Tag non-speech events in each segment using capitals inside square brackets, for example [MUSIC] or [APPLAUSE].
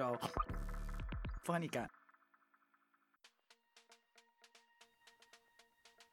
Eurofonica.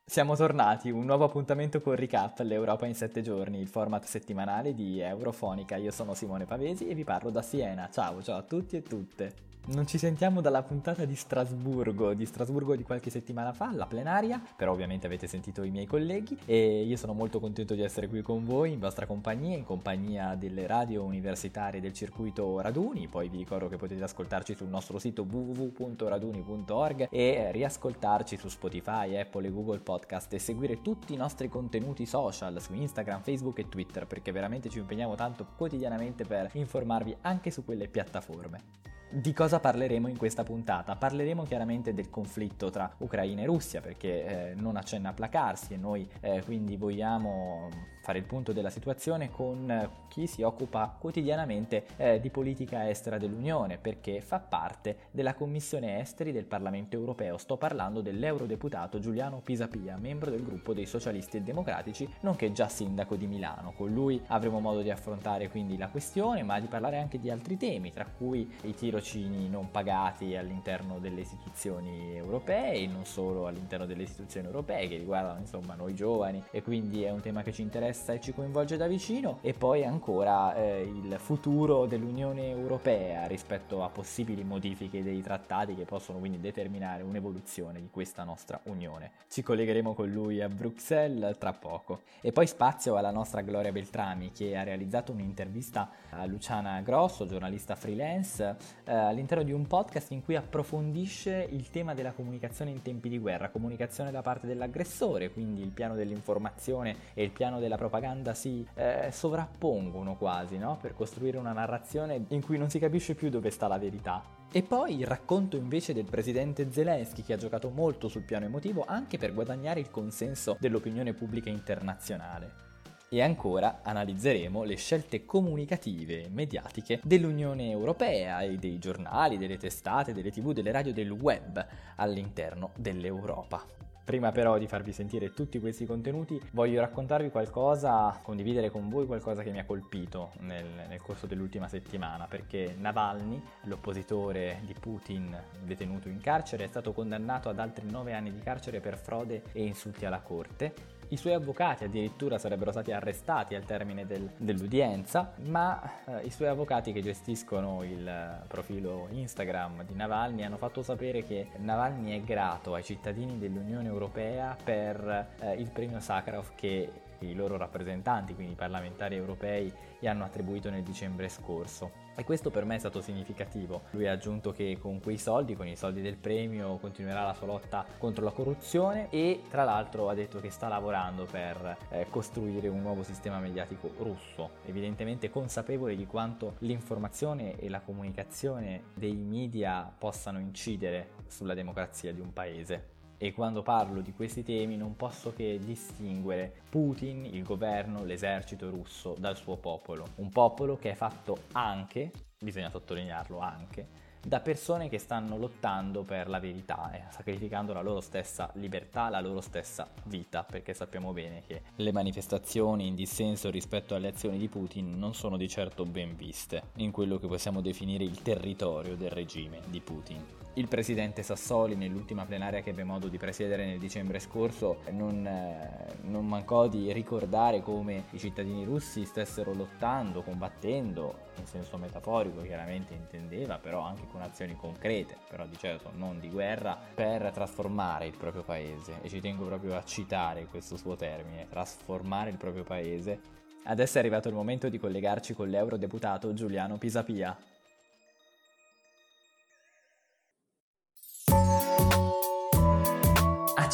Siamo tornati, un nuovo appuntamento con Recap, l'Europa in 7 giorni, il format settimanale di Eurofonica. Io sono Simone Pavesi e vi parlo da Siena. Ciao, ciao a tutti e tutte. Non ci sentiamo dalla puntata di Strasburgo, di Strasburgo di qualche settimana fa, la plenaria, però ovviamente avete sentito i miei colleghi e io sono molto contento di essere qui con voi in vostra compagnia, in compagnia delle radio universitarie del circuito Raduni, poi vi ricordo che potete ascoltarci sul nostro sito www.raduni.org e riascoltarci su Spotify, Apple e Google Podcast e seguire tutti i nostri contenuti social su Instagram, Facebook e Twitter perché veramente ci impegniamo tanto quotidianamente per informarvi anche su quelle piattaforme. Di cosa parleremo in questa puntata? Parleremo chiaramente del conflitto tra Ucraina e Russia perché eh, non accenna a placarsi e noi eh, quindi vogliamo fare il punto della situazione con eh, chi si occupa quotidianamente eh, di politica estera dell'Unione perché fa parte della Commissione Esteri del Parlamento Europeo. Sto parlando dell'eurodeputato Giuliano Pisapia, membro del gruppo dei Socialisti e Democratici, nonché già sindaco di Milano. Con lui avremo modo di affrontare quindi la questione, ma di parlare anche di altri temi, tra cui i tirocini non pagati all'interno delle istituzioni europee e non solo all'interno delle istituzioni europee che riguardano insomma noi giovani e quindi è un tema che ci interessa e ci coinvolge da vicino e poi ancora eh, il futuro dell'Unione Europea rispetto a possibili modifiche dei trattati che possono quindi determinare un'evoluzione di questa nostra Unione. Ci collegheremo con lui a Bruxelles tra poco. E poi spazio alla nostra Gloria Beltrami che ha realizzato un'intervista a Luciana Grosso, giornalista freelance, eh, all'interno di un podcast in cui approfondisce il tema della comunicazione in tempi di guerra, comunicazione da parte dell'aggressore, quindi il piano dell'informazione e il piano della propaganda si eh, sovrappongono quasi, no? Per costruire una narrazione in cui non si capisce più dove sta la verità. E poi il racconto invece del presidente Zelensky che ha giocato molto sul piano emotivo anche per guadagnare il consenso dell'opinione pubblica internazionale. E ancora analizzeremo le scelte comunicative e mediatiche dell'Unione Europea e dei giornali, delle testate, delle tv, delle radio, del web all'interno dell'Europa. Prima però di farvi sentire tutti questi contenuti voglio raccontarvi qualcosa, condividere con voi qualcosa che mi ha colpito nel, nel corso dell'ultima settimana perché Navalny, l'oppositore di Putin detenuto in carcere, è stato condannato ad altri nove anni di carcere per frode e insulti alla corte i suoi avvocati addirittura sarebbero stati arrestati al termine del, dell'udienza, ma eh, i suoi avvocati che gestiscono il profilo Instagram di Navalny hanno fatto sapere che Navalny è grato ai cittadini dell'Unione Europea per eh, il premio Sakharov che i loro rappresentanti, quindi i parlamentari europei, gli hanno attribuito nel dicembre scorso. E questo per me è stato significativo. Lui ha aggiunto che con quei soldi, con i soldi del premio, continuerà la sua lotta contro la corruzione e tra l'altro ha detto che sta lavorando per eh, costruire un nuovo sistema mediatico russo, evidentemente consapevole di quanto l'informazione e la comunicazione dei media possano incidere sulla democrazia di un paese e quando parlo di questi temi non posso che distinguere Putin, il governo, l'esercito russo dal suo popolo. Un popolo che è fatto anche, bisogna sottolinearlo anche, da persone che stanno lottando per la verità e sacrificando la loro stessa libertà, la loro stessa vita, perché sappiamo bene che le manifestazioni in dissenso rispetto alle azioni di Putin non sono di certo ben viste in quello che possiamo definire il territorio del regime di Putin. Il presidente Sassoli nell'ultima plenaria che ebbe modo di presiedere nel dicembre scorso non, eh, non mancò di ricordare come i cittadini russi stessero lottando, combattendo, in senso metaforico chiaramente intendeva, però anche con azioni concrete, però di certo non di guerra, per trasformare il proprio paese. E ci tengo proprio a citare questo suo termine, trasformare il proprio paese. Adesso è arrivato il momento di collegarci con l'eurodeputato Giuliano Pisapia.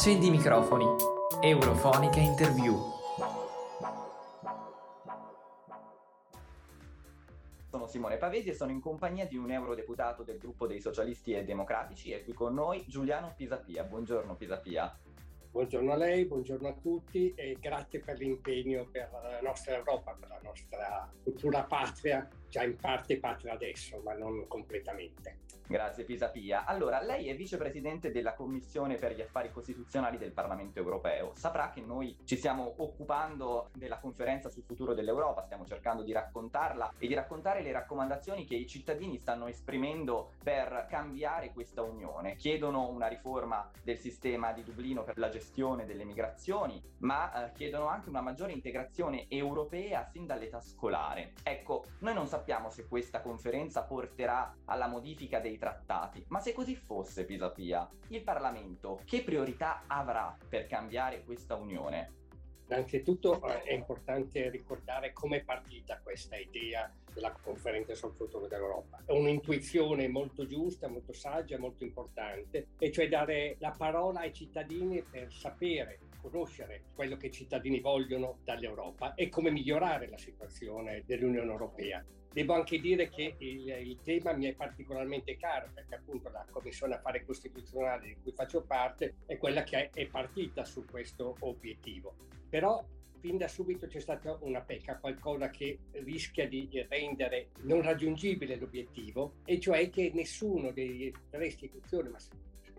Accendi i microfoni. Eurofonica Interview. Sono Simone Pavesi e sono in compagnia di un eurodeputato del gruppo dei socialisti e democratici e qui con noi Giuliano Pisapia. Buongiorno Pisapia. Buongiorno a lei, buongiorno a tutti e grazie per l'impegno per la nostra Europa, per la nostra futura patria, già in parte patria adesso, ma non completamente. Grazie Pisapia. Allora, lei è vicepresidente della Commissione per gli affari costituzionali del Parlamento europeo. Saprà che noi ci stiamo occupando della conferenza sul futuro dell'Europa, stiamo cercando di raccontarla e di raccontare le raccomandazioni che i cittadini stanno esprimendo per cambiare questa unione. Chiedono una riforma del sistema di Dublino per la gestione delle migrazioni, ma eh, chiedono anche una maggiore integrazione europea sin dall'età scolare. Ecco, noi non sappiamo se questa conferenza porterà alla modifica dei dei trattati. Ma se così fosse, Pisapia, il Parlamento che priorità avrà per cambiare questa unione? Innanzitutto eh, è importante ricordare come è partita questa idea della conferenza sul futuro dell'Europa. È un'intuizione molto giusta, molto saggia, molto importante, e cioè dare la parola ai cittadini per sapere, conoscere quello che i cittadini vogliono dall'Europa e come migliorare la situazione dell'Unione Europea. Devo anche dire che il, il, tema mi è particolarmente caro perché appunto la Commissione Affari Costituzionali di cui faccio parte è quella che è partita su questo obiettivo. Però fin da subito c'è stata una pecca, qualcosa che rischia di rendere non raggiungibile l'obiettivo, e cioè che nessuno delle tre istituzioni, ma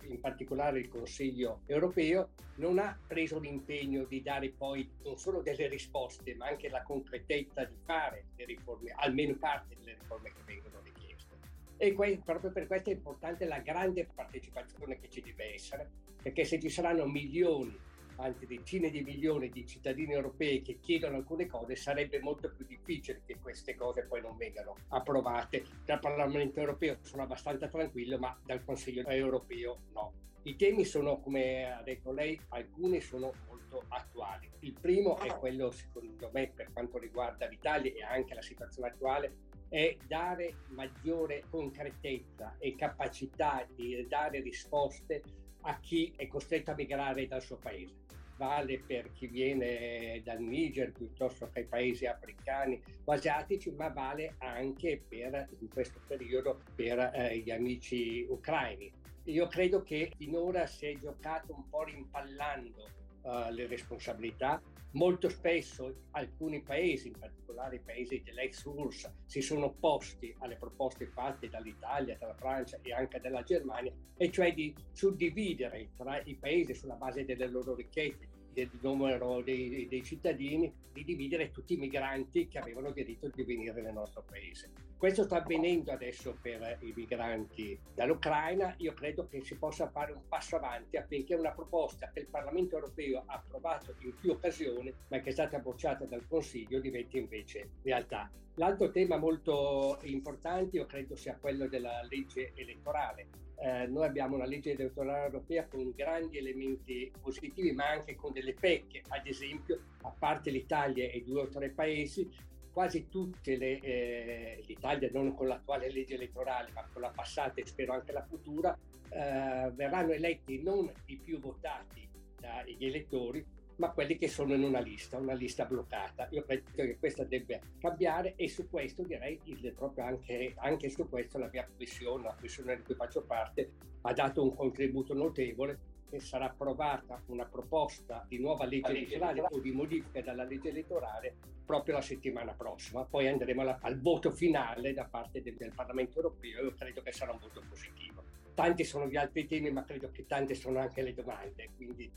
in particolare il Consiglio europeo, non ha preso l'impegno di dare poi non solo delle risposte, ma anche la concretezza di fare le riforme, almeno parte delle riforme che vengono richieste. E que- proprio per questo è importante la grande partecipazione che ci deve essere, perché se ci saranno milioni anzi decine di milioni di cittadini europei che chiedono alcune cose, sarebbe molto più difficile che queste cose poi non vengano approvate. Dal Parlamento europeo sono abbastanza tranquillo, ma dal Consiglio europeo no. I temi sono, come ha detto lei, alcuni sono molto attuali. Il primo è quello, secondo me, per quanto riguarda l'Italia e anche la situazione attuale, è dare maggiore concretezza e capacità di dare risposte a chi è costretto a migrare dal suo paese. Vale per chi viene dal Niger piuttosto che ai paesi africani o asiatici, ma vale anche per, in questo periodo per eh, gli amici ucraini. Io credo che finora si è giocato un po' rimpallando uh, le responsabilità. Molto spesso alcuni paesi, in particolare i paesi dell'ex URSS, si sono opposti alle proposte fatte dall'Italia, dalla Francia e anche dalla Germania, e cioè di suddividere tra i paesi sulla base delle loro ricchezze del numero dei, dei, cittadini, di dividere tutti i migranti che avevano diritto di venire nel nostro paese. Questo sta avvenendo adesso per i migranti dall'Ucraina. Io credo che si possa fare un passo avanti affinché una proposta che il Parlamento europeo ha approvato in più occasioni, ma che è stata bocciata dal Consiglio, diventi invece realtà. L'altro tema molto importante io credo sia quello della legge elettorale. Eh, noi abbiamo una legge elettorale europea con grandi elementi positivi ma anche con delle pecche, ad esempio a parte l'Italia e due o tre paesi quasi tutte le, eh, l'Italia, non con l'attuale legge elettorale, ma con la passata e spero anche la futura, eh, verranno eletti non i più votati dagli elettori, ma quelli che sono in una lista, una lista bloccata. Io credo che questa debba cambiare e su questo direi proprio anche, anche su questo la mia commissione, la commissione di cui faccio parte, ha dato un contributo notevole che sarà approvata una proposta di nuova legge elettorale o di modifica della legge elettorale proprio la settimana prossima. Poi andremo alla, al voto finale da parte del, del Parlamento europeo e io credo che sarà un voto positivo. Tanti sono gli altri temi, ma credo che tante sono anche le domande, quindi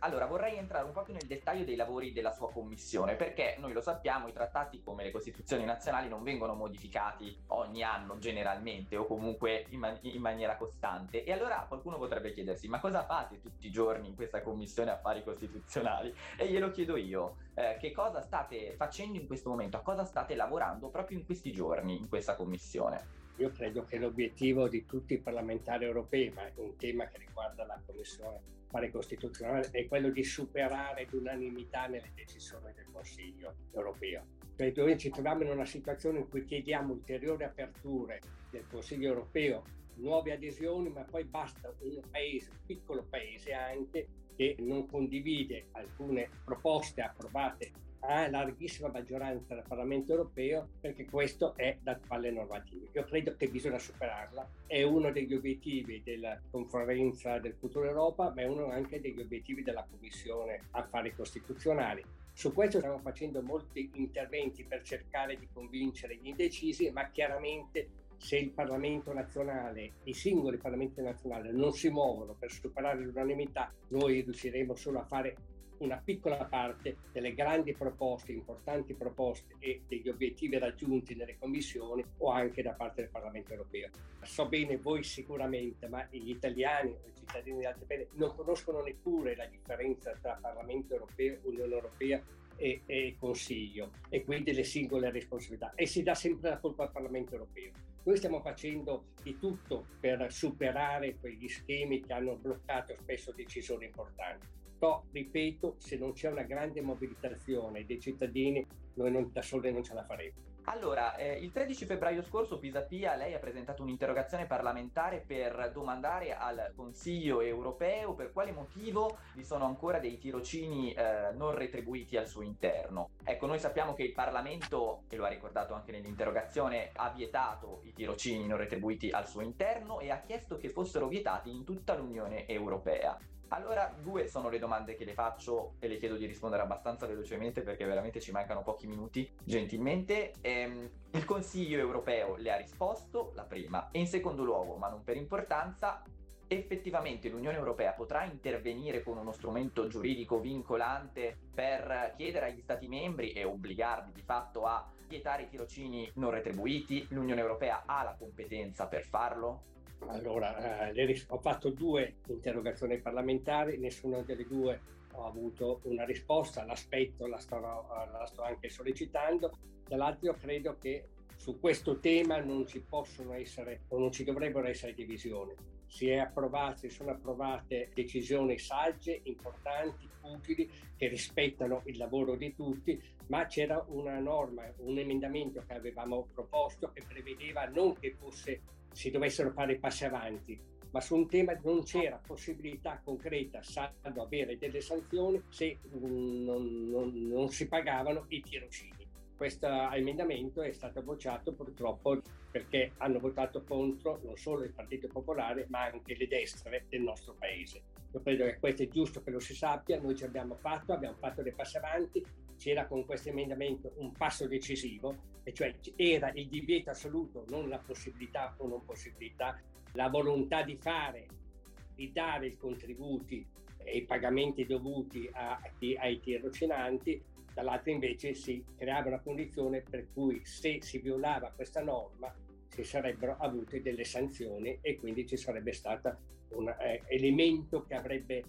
allora, vorrei entrare un po' più nel dettaglio dei lavori della sua commissione, perché noi lo sappiamo, i trattati come le costituzioni nazionali non vengono modificati ogni anno generalmente o comunque in, man- in maniera costante. E allora qualcuno potrebbe chiedersi, ma cosa fate tutti i giorni in questa commissione affari costituzionali? E glielo chiedo io, eh, che cosa state facendo in questo momento? A cosa state lavorando proprio in questi giorni in questa commissione? Io credo che l'obiettivo di tutti i parlamentari europei, ma è un tema che riguarda la Commissione Affari Costituzionale, è quello di superare l'unanimità nelle decisioni del Consiglio europeo. Cioè, noi ci troviamo in una situazione in cui chiediamo ulteriori aperture del Consiglio europeo, nuove adesioni, ma poi basta un paese, un piccolo paese anche, che non condivide alcune proposte approvate a larghissima maggioranza del Parlamento europeo perché questo è d'attuale normativa. Io credo che bisogna superarla, è uno degli obiettivi della conferenza del futuro Europa, ma è uno anche degli obiettivi della Commissione Affari Costituzionali. Su questo stiamo facendo molti interventi per cercare di convincere gli indecisi, ma chiaramente se il Parlamento nazionale, i singoli Parlamenti nazionali non si muovono per superare l'unanimità, noi riusciremo solo a fare una piccola parte delle grandi proposte, importanti proposte e degli obiettivi raggiunti nelle commissioni o anche da parte del Parlamento europeo. So bene voi sicuramente, ma gli italiani o i cittadini di altri paesi non conoscono neppure la differenza tra Parlamento europeo, Unione europea e, e, Consiglio e quindi le singole responsabilità e si dà sempre la colpa al Parlamento europeo. Noi stiamo facendo di tutto per superare quegli schemi che hanno bloccato spesso decisioni importanti. Però, ripeto, se non c'è una grande mobilitazione dei cittadini, noi non, da soli non ce la faremo. Allora, eh, il 13 febbraio scorso Pisapia, lei ha presentato un'interrogazione parlamentare per domandare al Consiglio europeo per quale motivo vi sono ancora dei tirocini eh, non retribuiti al suo interno. Ecco, noi sappiamo che il Parlamento, e lo ha ricordato anche nell'interrogazione, ha vietato i tirocini non retribuiti al suo interno e ha chiesto che fossero vietati in tutta l'Unione europea. Allora, due sono le domande che le faccio e le chiedo di rispondere abbastanza velocemente perché veramente ci mancano pochi minuti, gentilmente. Ehm, il Consiglio europeo le ha risposto, la prima, e in secondo luogo, ma non per importanza, effettivamente l'Unione Europea potrà intervenire con uno strumento giuridico vincolante per chiedere agli Stati membri e obbligarli di fatto a vietare i tirocini non retribuiti? L'Unione Europea ha la competenza per farlo? Allora, eh, ho fatto due interrogazioni parlamentari, nessuna delle due ho avuto una risposta, l'aspetto, la sto, la sto anche sollecitando. Dall'altro credo che su questo tema non ci possono essere o non ci dovrebbero essere divisioni. Si, si sono approvate decisioni sagge, importanti, utili, che rispettano il lavoro di tutti, ma c'era una norma, un emendamento che avevamo proposto che prevedeva non che fosse si dovessero fare passi avanti, ma su un tema non c'era possibilità concreta, salvo avere delle sanzioni, se non, non, non si pagavano i tirocini. Questo emendamento è stato bocciato purtroppo perché hanno votato contro non solo il Partito Popolare ma anche le destre del nostro paese. Io credo che questo è giusto che lo si sappia, noi ci abbiamo fatto, abbiamo fatto dei passi avanti, c'era con questo emendamento un passo decisivo, e cioè era il divieto assoluto, non la possibilità o non possibilità, la volontà di fare, di dare i contributi e i pagamenti dovuti a, ai tirocinanti, dall'altro invece si creava una condizione per cui se si violava questa norma si sarebbero avute delle sanzioni e quindi ci sarebbe stato un eh, elemento che avrebbe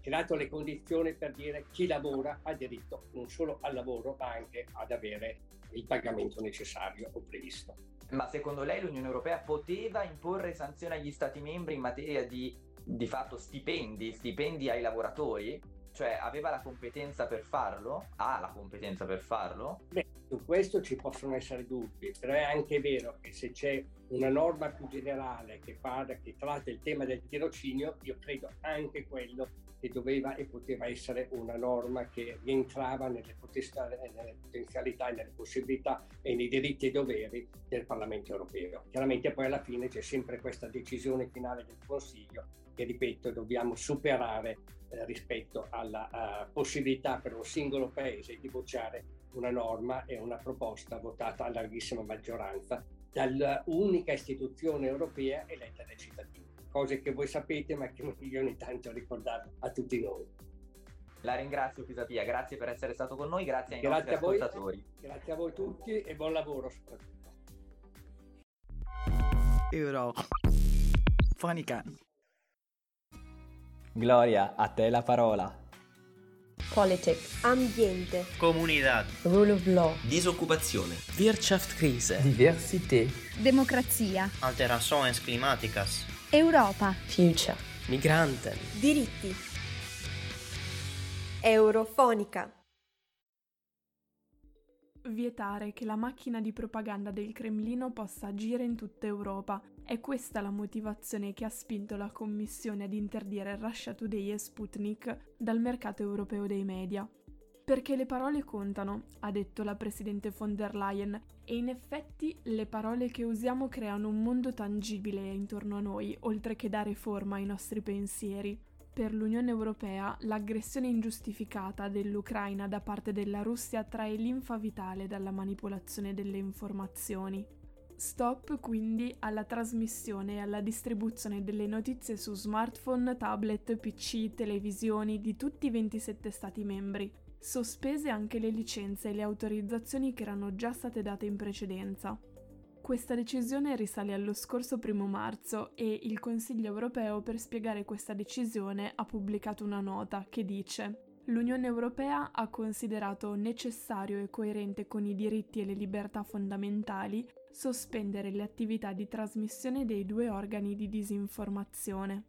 creato le condizioni per dire chi lavora ha diritto non solo al lavoro ma anche ad avere il pagamento necessario o previsto. Ma secondo lei l'Unione Europea poteva imporre sanzioni agli Stati membri in materia di, di fatto stipendi, stipendi ai lavoratori? Cioè aveva la competenza per farlo? Ha la competenza per farlo? Beh, su questo ci possono essere dubbi, però è anche vero che se c'è una norma più generale che, parla, che tratta il tema del tirocinio, io credo anche quello che doveva e poteva essere una norma che rientrava nelle, potestà, nelle potenzialità nelle possibilità e nei diritti e doveri del Parlamento europeo. Chiaramente poi alla fine c'è sempre questa decisione finale del Consiglio che, ripeto, dobbiamo superare eh, rispetto alla uh, possibilità per un singolo paese di bocciare una norma e una proposta votata a larghissima maggioranza dall'unica istituzione europea eletta dai cittadini cose che voi sapete ma che [LAUGHS] io ogni tanto ricordarlo a tutti noi. La ringrazio Pisapia, grazie per essere stato con noi, grazie ai grazie nostri a ascoltatori. grazie a voi tutti e buon lavoro soprattutto. Euro. Fonica. Gloria, a te la parola. Politics, ambiente, comunità, rule of law, disoccupazione, Wirtschaftskrise, diversità, democrazia, alterações climáticas, Europa. Future. Migranten. Diritti. Eurofonica. Vietare che la macchina di propaganda del Cremlino possa agire in tutta Europa. È questa la motivazione che ha spinto la Commissione ad interdire Russia Today e Sputnik dal mercato europeo dei media. Perché le parole contano, ha detto la presidente von der Leyen, e in effetti le parole che usiamo creano un mondo tangibile intorno a noi, oltre che dare forma ai nostri pensieri. Per l'Unione Europea l'aggressione ingiustificata dell'Ucraina da parte della Russia trae linfa vitale dalla manipolazione delle informazioni. Stop quindi alla trasmissione e alla distribuzione delle notizie su smartphone, tablet, PC, televisioni di tutti i 27 Stati membri, sospese anche le licenze e le autorizzazioni che erano già state date in precedenza. Questa decisione risale allo scorso primo marzo e il Consiglio europeo per spiegare questa decisione ha pubblicato una nota che dice L'Unione Europea ha considerato necessario e coerente con i diritti e le libertà fondamentali sospendere le attività di trasmissione dei due organi di disinformazione.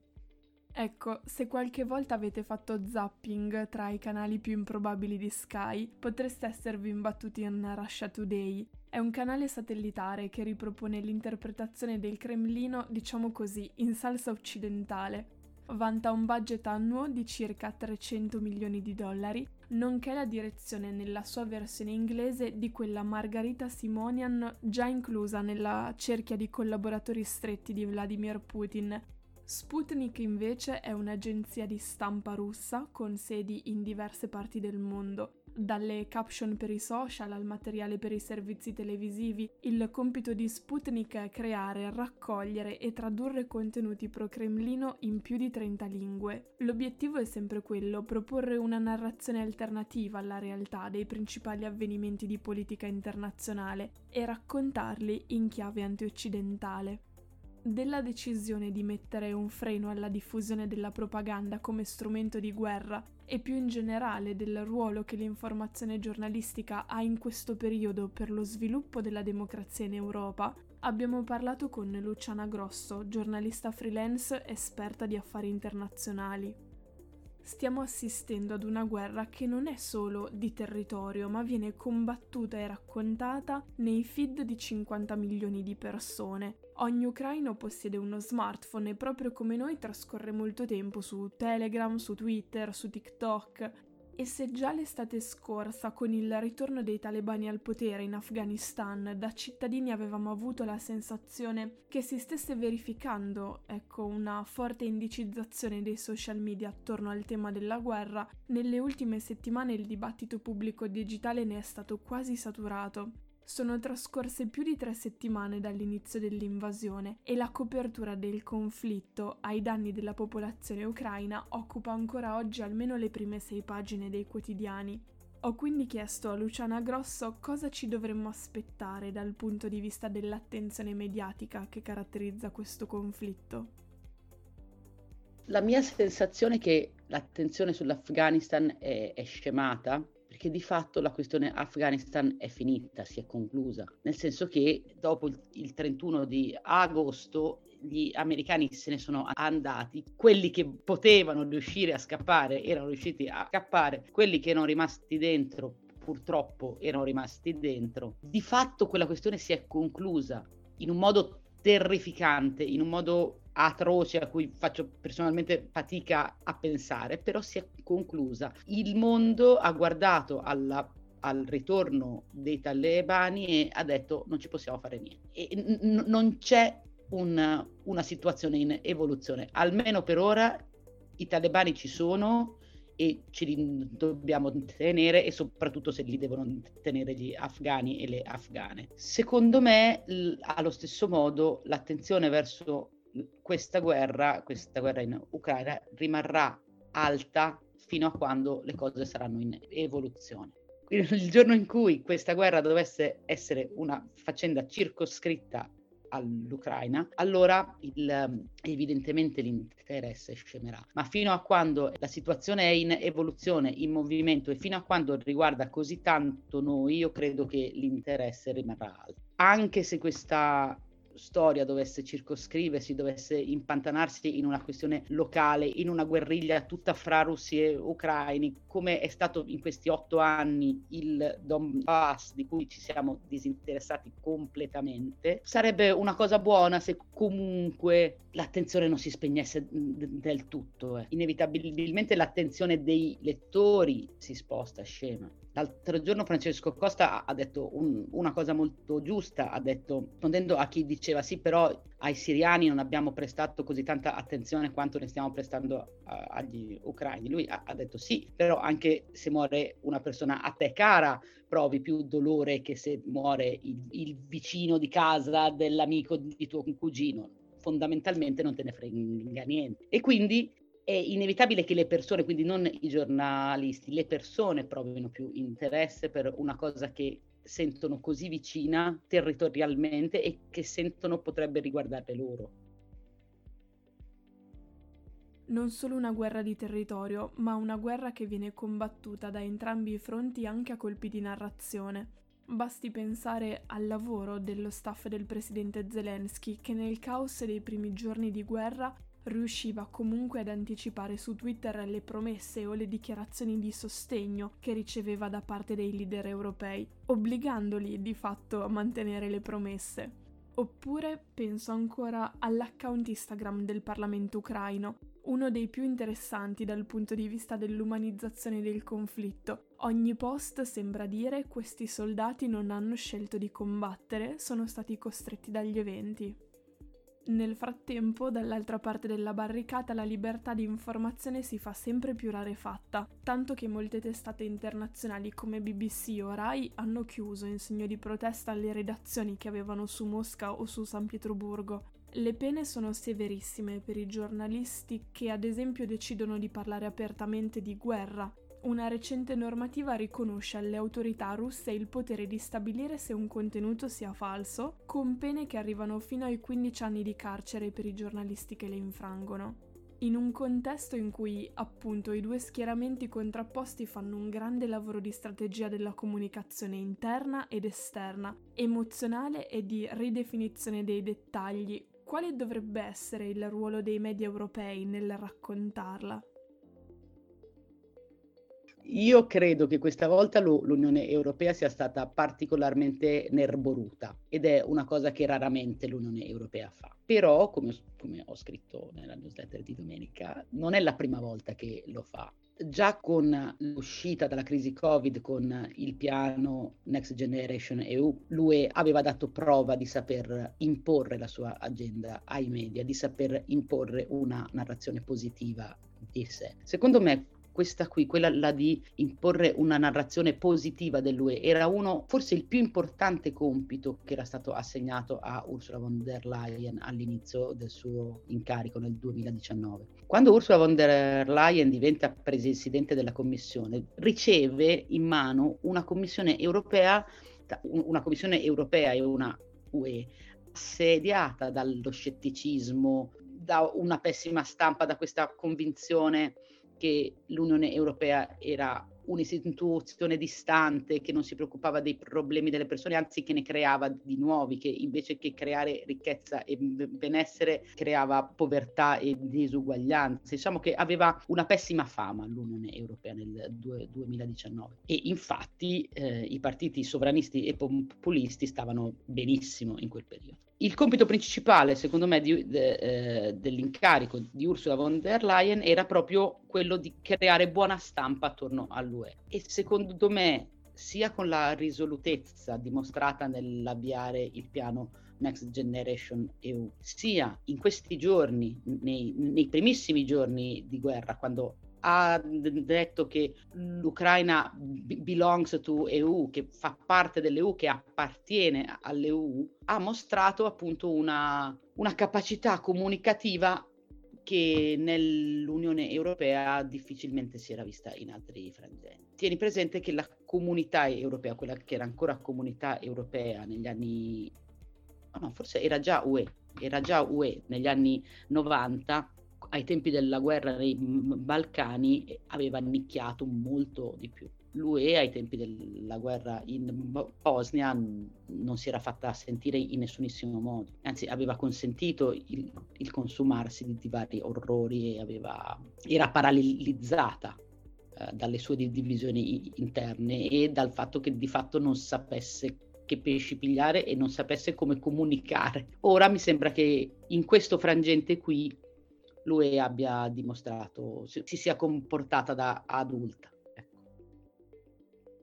Ecco, se qualche volta avete fatto zapping tra i canali più improbabili di Sky, potreste esservi imbattuti in Russia Today. È un canale satellitare che ripropone l'interpretazione del Cremlino, diciamo così, in salsa occidentale. Vanta un budget annuo di circa 300 milioni di dollari, nonché la direzione nella sua versione inglese di quella Margarita Simonian già inclusa nella cerchia di collaboratori stretti di Vladimir Putin, Sputnik invece è un'agenzia di stampa russa con sedi in diverse parti del mondo. Dalle caption per i social al materiale per i servizi televisivi, il compito di Sputnik è creare, raccogliere e tradurre contenuti pro-Cremlino in più di 30 lingue. L'obiettivo è sempre quello, proporre una narrazione alternativa alla realtà dei principali avvenimenti di politica internazionale e raccontarli in chiave antioccidentale della decisione di mettere un freno alla diffusione della propaganda come strumento di guerra e più in generale del ruolo che l'informazione giornalistica ha in questo periodo per lo sviluppo della democrazia in Europa, abbiamo parlato con Luciana Grosso, giornalista freelance esperta di affari internazionali stiamo assistendo ad una guerra che non è solo di territorio, ma viene combattuta e raccontata nei feed di 50 milioni di persone. Ogni ucraino possiede uno smartphone e proprio come noi trascorre molto tempo su Telegram, su Twitter, su TikTok e se già l'estate scorsa, con il ritorno dei talebani al potere in Afghanistan, da cittadini avevamo avuto la sensazione che si stesse verificando, ecco, una forte indicizzazione dei social media attorno al tema della guerra, nelle ultime settimane il dibattito pubblico digitale ne è stato quasi saturato. Sono trascorse più di tre settimane dall'inizio dell'invasione e la copertura del conflitto ai danni della popolazione ucraina occupa ancora oggi almeno le prime sei pagine dei quotidiani. Ho quindi chiesto a Luciana Grosso cosa ci dovremmo aspettare dal punto di vista dell'attenzione mediatica che caratterizza questo conflitto. La mia sensazione è che l'attenzione sull'Afghanistan è, è scemata perché di fatto la questione Afghanistan è finita, si è conclusa, nel senso che dopo il 31 di agosto gli americani se ne sono andati, quelli che potevano riuscire a scappare erano riusciti a scappare, quelli che erano rimasti dentro purtroppo erano rimasti dentro. Di fatto quella questione si è conclusa in un modo terrificante, in un modo atroce a cui faccio personalmente fatica a pensare, però si è conclusa. Il mondo ha guardato alla, al ritorno dei talebani e ha detto non ci possiamo fare niente. E n- non c'è un, una situazione in evoluzione, almeno per ora i talebani ci sono e ce li dobbiamo tenere e soprattutto se li devono tenere gli afghani e le afghane. Secondo me, l- allo stesso modo, l'attenzione verso questa guerra, questa guerra in Ucraina rimarrà alta fino a quando le cose saranno in evoluzione. Il giorno in cui questa guerra dovesse essere una faccenda circoscritta all'Ucraina, allora il, evidentemente l'interesse scemerà. Ma fino a quando la situazione è in evoluzione, in movimento e fino a quando riguarda così tanto noi, io credo che l'interesse rimarrà alto. Anche se questa storia dovesse circoscriversi, dovesse impantanarsi in una questione locale, in una guerriglia tutta fra russi e ucraini, come è stato in questi otto anni il Donbass di cui ci siamo disinteressati completamente, sarebbe una cosa buona se comunque l'attenzione non si spegnesse del tutto. Eh. Inevitabilmente l'attenzione dei lettori si sposta, scema. L'altro giorno Francesco Costa ha detto un, una cosa molto giusta, ha detto, rispondendo a chi diceva sì, però ai siriani non abbiamo prestato così tanta attenzione quanto ne stiamo prestando a, agli ucraini. Lui ha, ha, detto sì, però anche se muore una persona a te cara, provi più dolore che se muore il, il vicino di casa dell'amico di tuo cugino. Fondamentalmente non te ne frega niente. E quindi è inevitabile che le persone, quindi non i giornalisti, le persone provino più interesse per una cosa che sentono così vicina territorialmente e che sentono potrebbe riguardare loro. Non solo una guerra di territorio, ma una guerra che viene combattuta da entrambi i fronti anche a colpi di narrazione. Basti pensare al lavoro dello staff del presidente Zelensky che nel caos dei primi giorni di guerra riusciva comunque ad anticipare su Twitter le promesse o le dichiarazioni di sostegno che riceveva da parte dei leader europei, obbligandoli di fatto a mantenere le promesse. Oppure penso ancora all'account Instagram del Parlamento ucraino, uno dei più interessanti dal punto di vista dell'umanizzazione del conflitto. Ogni post sembra dire questi soldati non hanno scelto di combattere, sono stati costretti dagli eventi. Nel frattempo, dall'altra parte della barricata, la libertà di informazione si fa sempre più rarefatta, tanto che molte testate internazionali come BBC o Rai hanno chiuso in segno di protesta le redazioni che avevano su Mosca o su San Pietroburgo. Le pene sono severissime per i giornalisti che ad esempio decidono di parlare apertamente di guerra una recente normativa riconosce alle autorità russe il potere di stabilire se un contenuto sia falso, con pene che arrivano fino ai 15 anni di carcere per i giornalisti che le infrangono. In un contesto in cui, appunto, i due schieramenti contrapposti fanno un grande lavoro di strategia della comunicazione interna ed esterna, emozionale e di ridefinizione dei dettagli, quale dovrebbe essere il ruolo dei media europei nel raccontarla? Io credo che questa volta l'Unione Europea sia stata particolarmente nerboruta ed è una cosa che raramente l'Unione Europea fa. Però, come, come ho scritto nella newsletter di domenica, non è la prima volta che lo fa. Già con l'uscita dalla crisi Covid con il piano Next Generation EU, l'UE aveva dato prova di saper imporre la sua agenda ai media, di saper imporre una narrazione positiva di sé. Secondo me questa qui, quella la di imporre una narrazione positiva dell'UE, era uno, forse il più importante compito che era stato assegnato a Ursula von der Leyen all'inizio del suo incarico nel 2019. Quando Ursula von der Leyen diventa presidente della Commissione, riceve in mano una Commissione europea, una Commissione europea e una UE assediata dallo scetticismo, da una pessima stampa, da questa convinzione che l'Unione Europea era un'istituzione distante che non si preoccupava dei problemi delle persone, anzi che ne creava di nuovi, che invece che creare ricchezza e benessere creava povertà e disuguaglianze. Diciamo che aveva una pessima fama l'Unione Europea nel 2019 e infatti eh, i partiti sovranisti e populisti stavano benissimo in quel periodo. Il compito principale, secondo me, di, de, eh, dell'incarico di Ursula von der Leyen era proprio quello di creare buona stampa attorno all'UE. E secondo me, sia con la risolutezza dimostrata nell'avviare il piano Next Generation EU, sia in questi giorni, nei, nei primissimi giorni di guerra, quando ha detto che l'Ucraina belongs to EU, che fa parte dell'EU, che appartiene all'EU, ha mostrato appunto una, una capacità comunicativa che nell'Unione Europea difficilmente si era vista in altri frangenti. Tieni presente che la comunità europea, quella che era ancora comunità europea negli anni... No, forse era già UE, era già UE negli anni 90, ai tempi della guerra nei Balcani aveva nicchiato molto di più. l'UE ai tempi della guerra in Bosnia non si era fatta sentire in nessunissimo modo, anzi aveva consentito il, il consumarsi di, di, vari orrori e aveva, era parallelizzata eh, dalle sue divisioni interne e dal fatto che di fatto non sapesse che pesci pigliare e non sapesse come comunicare. Ora mi sembra che in questo frangente qui l'UE abbia dimostrato, si, si sia comportata da adulta. Ecco.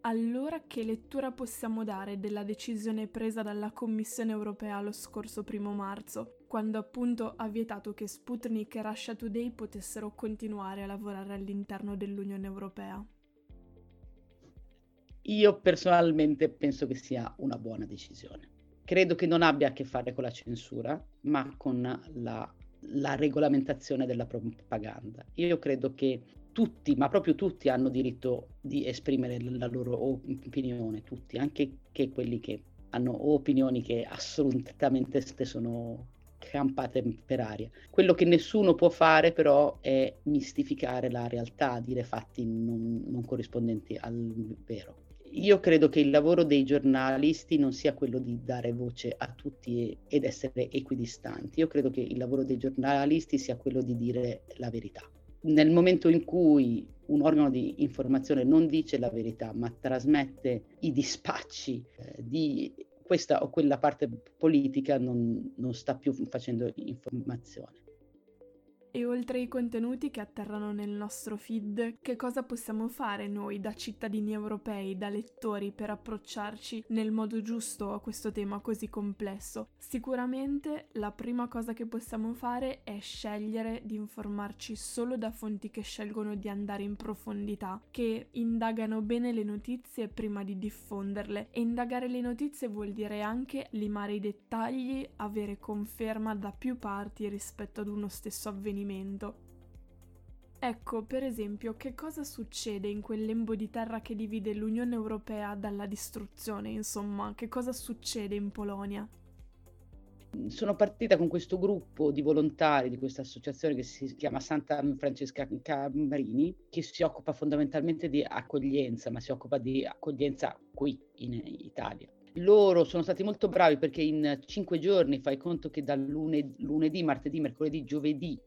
Allora che lettura possiamo dare della decisione presa dalla Commissione europea lo scorso primo marzo, quando appunto ha vietato che Sputnik e Russia Today potessero continuare a lavorare all'interno dell'Unione Europea? Io personalmente penso che sia una buona decisione. Credo che non abbia a che fare con la censura, ma con la la regolamentazione della propaganda. Io credo che tutti, ma proprio tutti, hanno diritto di esprimere la loro opinione, tutti, anche che quelli che hanno opinioni che assolutamente sono campate per aria. Quello che nessuno può fare però è mistificare la realtà, dire fatti non, non corrispondenti al vero io credo che il lavoro dei giornalisti non sia quello di dare voce a tutti ed essere equidistanti. Io credo che il lavoro dei giornalisti sia quello di dire la verità. Nel momento in cui un organo di informazione non dice la verità, ma trasmette i dispacci eh, di questa o quella parte politica, non, non sta più facendo informazione. E oltre ai contenuti che atterrano nel nostro feed, che cosa possiamo fare noi da cittadini europei, da lettori, per approcciarci nel modo giusto a questo tema così complesso? Sicuramente la prima cosa che possiamo fare è scegliere di informarci solo da fonti che scelgono di andare in profondità, che indagano bene le notizie prima di diffonderle. E indagare le notizie vuol dire anche limare i dettagli, avere conferma da più parti rispetto ad uno stesso avvenimento avvenimento. Ecco, per esempio, che cosa succede in quel lembo di terra che divide l'Unione Europea dalla distruzione, insomma, che cosa succede in Polonia? Sono partita con questo gruppo di volontari di questa associazione che si chiama Santa Francesca Cambrini, che si occupa fondamentalmente di accoglienza, ma si occupa di accoglienza qui in Italia loro sono stati molto bravi perché in cinque giorni fai conto che dal lunedì, lunedì martedì, mercoledì, giovedì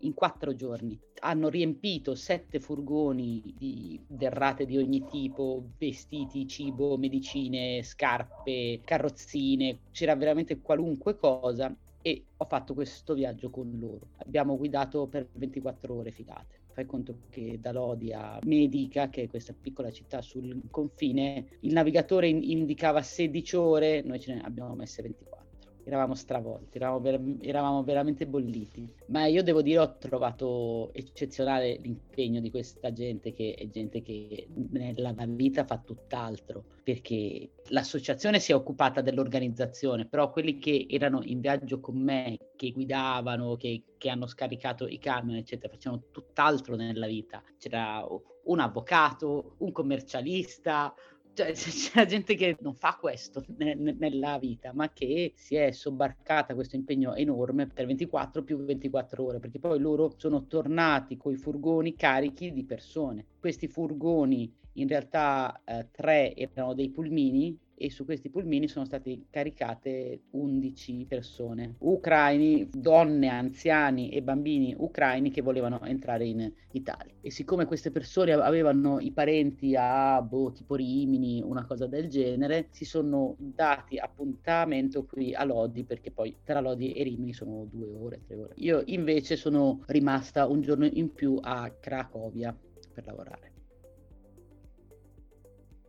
in quattro giorni. Hanno riempito sette furgoni di derrate di ogni tipo, vestiti, cibo, medicine, scarpe, carrozzine, c'era veramente qualunque cosa e ho fatto questo viaggio con loro. Abbiamo guidato per 24 ore fidate. Fai conto che da Lodi a Medica, che è questa piccola città sul confine, il navigatore indicava 16 ore, noi ce ne abbiamo messe 24 eravamo stravolti, eravamo, ver- eravamo, veramente bolliti. Ma io devo dire ho trovato eccezionale l'impegno di questa gente che è gente che nella vita fa tutt'altro, perché l'associazione si è occupata dell'organizzazione, però quelli che erano in viaggio con me, che guidavano, che, che hanno scaricato i camion, eccetera, facevano tutt'altro nella vita. C'era un avvocato, un commercialista, cioè, c'è gente che non fa questo [LAUGHS] ne, ne, nella vita, ma che si è sobbarcata questo impegno enorme per 24 più 24 ore, perché poi loro sono tornati con i furgoni carichi di persone. Questi furgoni, in realtà eh, tre erano dei pulmini e su questi pulmini sono state caricate 11 persone, ucraini, donne, anziani e bambini ucraini che volevano entrare in Italia. E siccome queste persone avevano i parenti a boh, tipo Rimini, una cosa del genere, si sono dati appuntamento qui a Lodi perché poi tra Lodi e Rimini sono due ore, tre ore. Io invece sono rimasta un giorno in più a Cracovia per lavorare.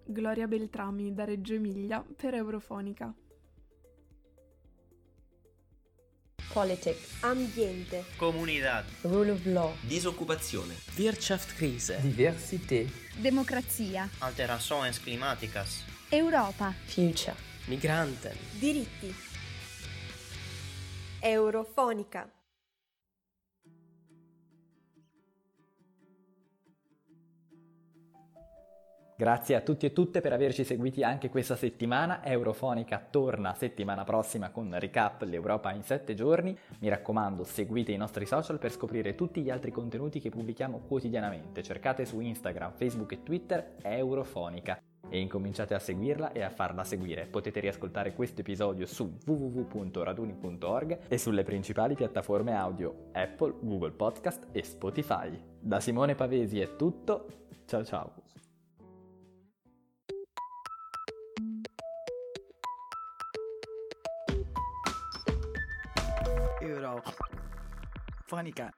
Gloria Beltrami da Reggio Emilia per Eurofonica. Politics, ambiente, comunità, rule of law, disoccupazione, Wirtschaftskrise, diversità, democrazia, alterações climáticas, Europa, future, migranten, diritti. Eurofonica. Grazie a tutti e tutte per averci seguiti anche questa settimana. Eurofonica torna settimana prossima con recap l'Europa in 7 giorni. Mi raccomando, seguite i nostri social per scoprire tutti gli altri contenuti che pubblichiamo quotidianamente. Cercate su Instagram, Facebook e Twitter Eurofonica e incominciate a seguirla e a farla seguire. Potete riascoltare questo episodio su www.raduni.org e sulle principali piattaforme audio Apple, Google Podcast e Spotify. Da Simone Pavesi è tutto. Ciao ciao. Eurofonica